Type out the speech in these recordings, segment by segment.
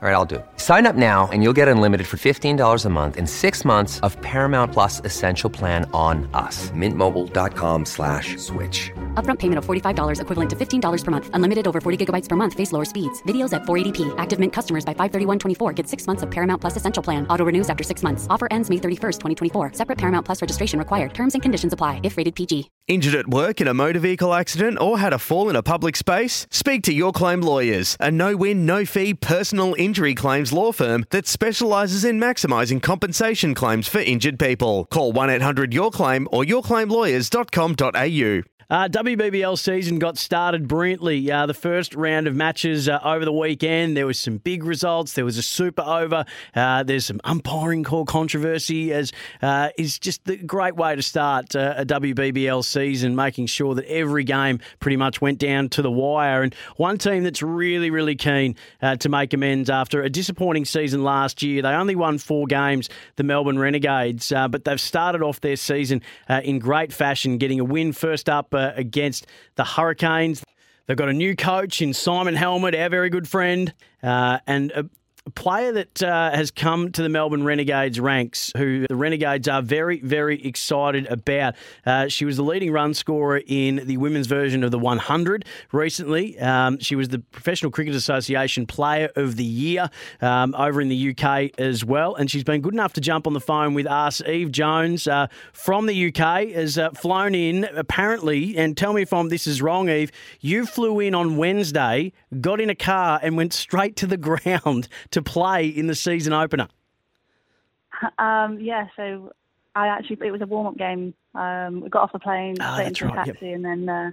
All right, I'll do it. Sign up now and you'll get unlimited for $15 a month in six months of Paramount Plus Essential Plan on us. Mintmobile.com slash switch. Upfront payment of $45 equivalent to $15 per month. Unlimited over 40 gigabytes per month. Face lower speeds. Videos at 480p. Active Mint customers by 531.24 get six months of Paramount Plus Essential Plan. Auto renews after six months. Offer ends May 31st, 2024. Separate Paramount Plus registration required. Terms and conditions apply if rated PG. Injured at work in a motor vehicle accident or had a fall in a public space? Speak to Your Claim Lawyers, a no win, no fee personal injury claims law firm that specialises in maximising compensation claims for injured people. Call 1 800 Your Claim or yourclaimlawyers.com.au. Uh, WBBL season got started brilliantly. Uh, the first round of matches uh, over the weekend, there was some big results. There was a super over. Uh, there's some umpiring call controversy. As uh, is just the great way to start uh, a WBBL season, making sure that every game pretty much went down to the wire. And one team that's really, really keen to make amends after a disappointing season last year. They only won four games, the Melbourne Renegades, but they've started off their season in great fashion, getting a win first up against the Hurricanes. They've got a new coach in Simon Helmot, our very good friend, uh, and player that uh, has come to the Melbourne Renegades ranks, who the Renegades are very, very excited about. Uh, she was the leading run scorer in the women's version of the 100 recently. Um, she was the Professional Cricket Association Player of the Year um, over in the UK as well. And she's been good enough to jump on the phone with us. Eve Jones uh, from the UK has uh, flown in, apparently, and tell me if I'm, this is wrong, Eve. You flew in on Wednesday, got in a car, and went straight to the ground to to play in the season opener? Um, yeah, so I actually it was a warm up game. Um, we got off the plane, oh, straight into right, the taxi, yep. and then uh,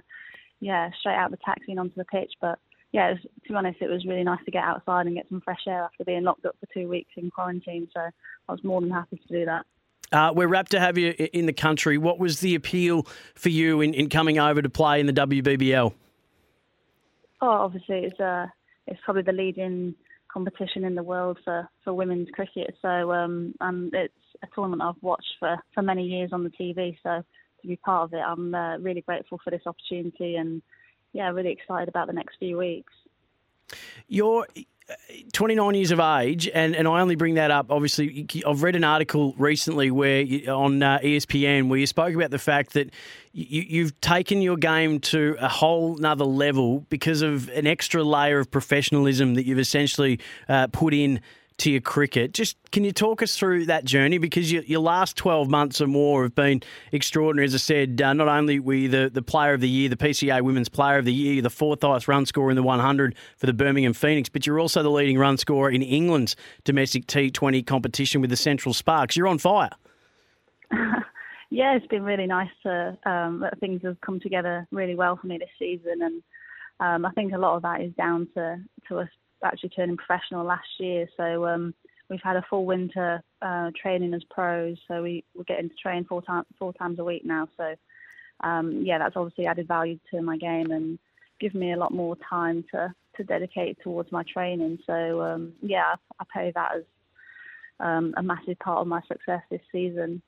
yeah, straight out the taxi and onto the pitch. But yeah, was, to be honest, it was really nice to get outside and get some fresh air after being locked up for two weeks in quarantine. So I was more than happy to do that. Uh, we're rapt to have you in the country. What was the appeal for you in, in coming over to play in the WBBL? Oh, obviously it's uh, it's probably the leading competition in the world for, for women's cricket. So um, and it's a tournament I've watched for, for many years on the TV. So to be part of it, I'm uh, really grateful for this opportunity and yeah, really excited about the next few weeks. You're 29 years of age, and, and I only bring that up. Obviously, I've read an article recently where you, on uh, ESPN where you spoke about the fact that you, you've taken your game to a whole nother level because of an extra layer of professionalism that you've essentially uh, put in to your cricket. Just can you talk us through that journey? Because your, your last 12 months or more have been extraordinary. As I said, uh, not only were you the, the player of the year, the PCA Women's Player of the Year, the fourth highest run scorer in the 100 for the Birmingham Phoenix, but you're also the leading run scorer in England's domestic T20 competition with the Central Sparks. You're on fire. yeah, it's been really nice to um, that things have come together really well for me this season, and um, I think a lot of that is down to to us actually turning professional last year. So um, we've had a full winter uh, training as pros. So we, we're getting to train four, time, four times a week now. So um, yeah, that's obviously added value to my game and given me a lot more time to, to dedicate towards my training. So um, yeah, I, I pay that as um, a massive part of my success this season.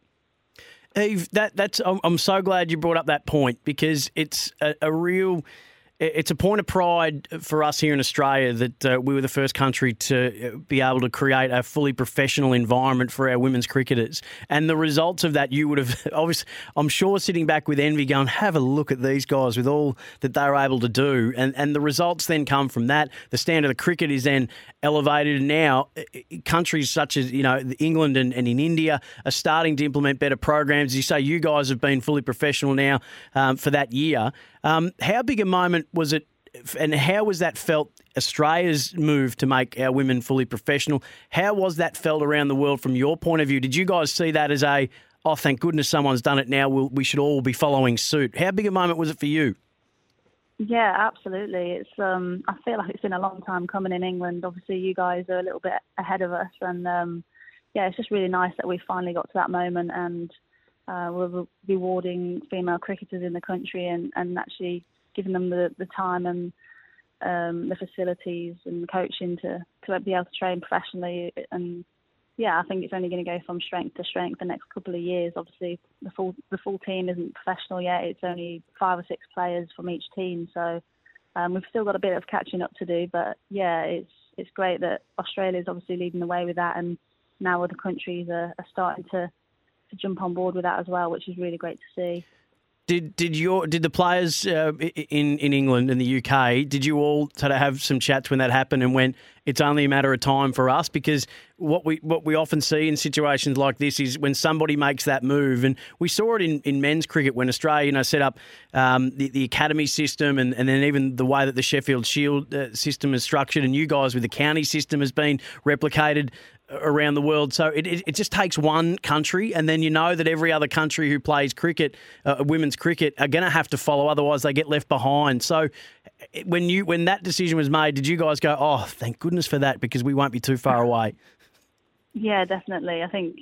Eve, that that's I'm, I'm so glad you brought up that point because it's a, a real it's a point of pride for us here in Australia that uh, we were the first country to uh, be able to create a fully professional environment for our women's cricketers. And the results of that, you would have obviously, I'm sure, sitting back with envy, going, "Have a look at these guys with all that they're able to do." And and the results then come from that. The standard of cricket is then elevated, and now uh, countries such as you know England and, and in India are starting to implement better programs. As you say, you guys have been fully professional now um, for that year. Um, how big a moment was it, and how was that felt? Australia's move to make our women fully professional. How was that felt around the world from your point of view? Did you guys see that as a, oh, thank goodness someone's done it now, we'll, we should all be following suit? How big a moment was it for you? Yeah, absolutely. It's um, I feel like it's been a long time coming in England. Obviously, you guys are a little bit ahead of us, and um, yeah, it's just really nice that we finally got to that moment and uh, we're rewarding female cricketers in the country and, and actually giving them the, the time and um, the facilities and coaching to, to be able to train professionally and yeah, I think it's only going to go from strength to strength the next couple of years. Obviously, the full the full team isn't professional yet. It's only five or six players from each team, so um, we've still got a bit of catching up to do. But yeah, it's it's great that Australia is obviously leading the way with that, and now other countries are, are starting to to jump on board with that as well, which is really great to see. Did did your did the players uh, in in England and the UK did you all sort of have some chats when that happened and went it's only a matter of time for us because what we what we often see in situations like this is when somebody makes that move and we saw it in, in men's cricket when Australia you know set up um, the, the academy system and, and then even the way that the Sheffield Shield uh, system is structured and you guys with the county system has been replicated around the world. So it, it, it, just takes one country, and then you know that every other country who plays cricket, uh, women's cricket, are going to have to follow. Otherwise, they get left behind. So when you when that decision was made, did you guys go, "Oh, thank goodness for that," because we won't be too far away? Yeah, definitely. I think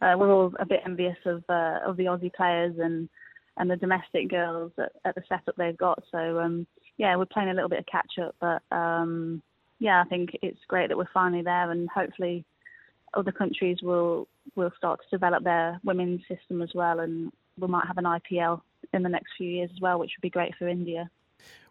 uh, we're all a bit envious of uh, of the Aussie players and and the domestic girls at, at the setup they've got. So um, yeah, we're playing a little bit of catch up, but um, yeah, I think it's great that we're finally there, and hopefully other countries will will start to develop their women's system as well, and we might have an IPL in the next few years as well, which would be great for India.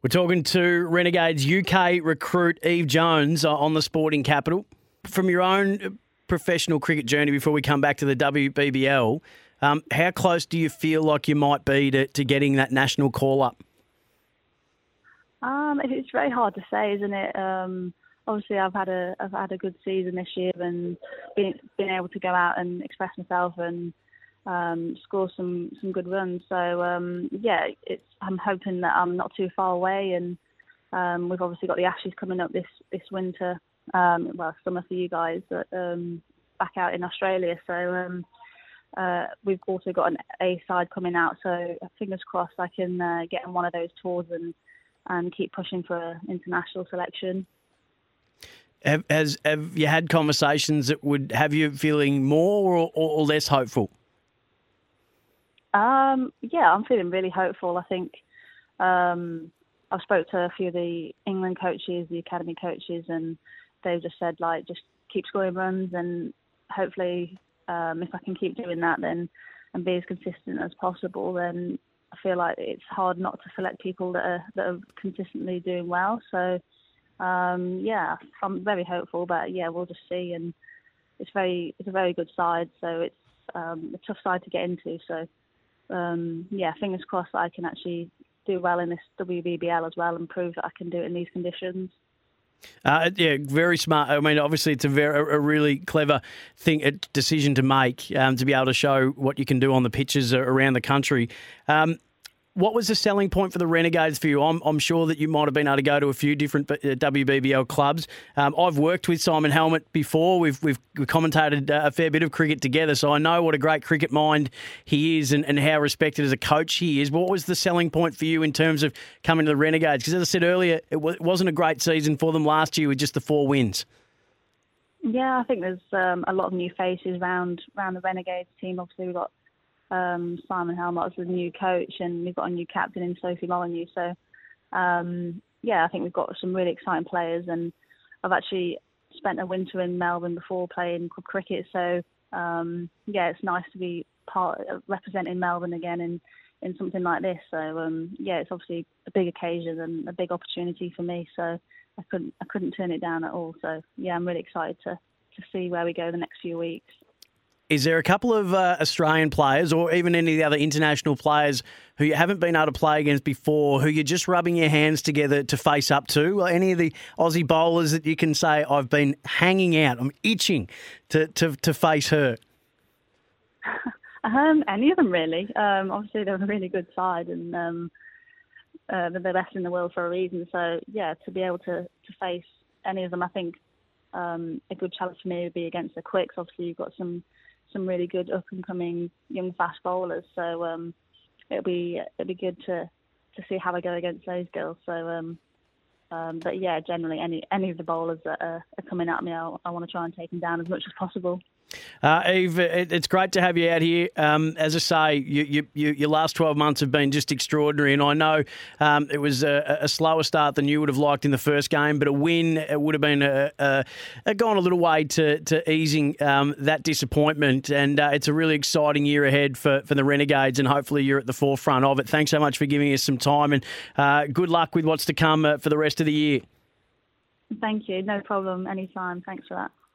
We're talking to Renegades UK recruit Eve Jones on the Sporting Capital. From your own professional cricket journey before we come back to the WBBL, um, how close do you feel like you might be to, to getting that national call up? Um, it's very hard to say, isn't it? Um, obviously I've had a I've had a good season this year and been been able to go out and express myself and um, score some some good runs. So um, yeah, it's I'm hoping that I'm not too far away and um, we've obviously got the Ashes coming up this this winter. Um, well, summer for you guys, but um, back out in Australia. So um, uh, we've also got an A side coming out. So fingers crossed I can uh, get on one of those tours and and keep pushing for international selection. Have, has have you had conversations that would have you feeling more or, or less hopeful? Um, yeah, I'm feeling really hopeful. I think um, I've spoke to a few of the England coaches, the academy coaches, and they've just said like just keep scoring runs, and hopefully, um, if I can keep doing that, then and be as consistent as possible, then I feel like it's hard not to select people that are that are consistently doing well. So um, yeah, I'm very hopeful, but yeah, we'll just see. And it's very, it's a very good side, so it's um, a tough side to get into. So um, yeah, fingers crossed that I can actually do well in this WBBL as well and prove that I can do it in these conditions. Uh, yeah, very smart. I mean, obviously, it's a very a really clever thing a decision to make um, to be able to show what you can do on the pitches around the country. Um, what was the selling point for the Renegades for you? I'm, I'm sure that you might have been able to go to a few different uh, WBBL clubs. Um, I've worked with Simon Helmot before. We've we've commentated uh, a fair bit of cricket together, so I know what a great cricket mind he is and, and how respected as a coach he is. What was the selling point for you in terms of coming to the Renegades? Because as I said earlier, it, w- it wasn't a great season for them last year with just the four wins. Yeah, I think there's um, a lot of new faces around around the Renegades team. Obviously, we've got um, Simon as the new coach, and we've got a new captain in Sophie Molyneux. So, um, yeah, I think we've got some really exciting players, and I've actually spent a winter in Melbourne before playing club cricket. So, um, yeah, it's nice to be part representing Melbourne again in in something like this. So, um, yeah, it's obviously a big occasion and a big opportunity for me. So, I couldn't I couldn't turn it down at all. So, yeah, I'm really excited to to see where we go the next few weeks. Is there a couple of uh, Australian players or even any of the other international players who you haven't been able to play against before, who you're just rubbing your hands together to face up to? Any of the Aussie bowlers that you can say, I've been hanging out, I'm itching to, to, to face her? Um, any of them, really. Um, obviously, they're a really good side and um, uh, they're the best in the world for a reason. So, yeah, to be able to, to face any of them, I think um, a good challenge for me would be against the Quicks. Obviously, you've got some some really good up and coming young fast bowlers. So um, it'll be it'll be good to to see how I go against those girls. So um, um, but yeah, generally any any of the bowlers that are, are coming at me, I'll, I want to try and take them down as much as possible. Uh, Eve, it, it's great to have you out here. Um, as I say, you, you, you, your last 12 months have been just extraordinary, and I know um, it was a, a, slower start than you would have liked in the first game, but a win it would have been a, a, a gone a little way to, to easing um, that disappointment, and uh, it's a really exciting year ahead for, for the Renegades, and hopefully you're at the forefront of it. Thanks so much for giving us some time, and uh, good luck with what's to come uh, for the rest of the year. Thank you. No problem. Anytime. Thanks for that.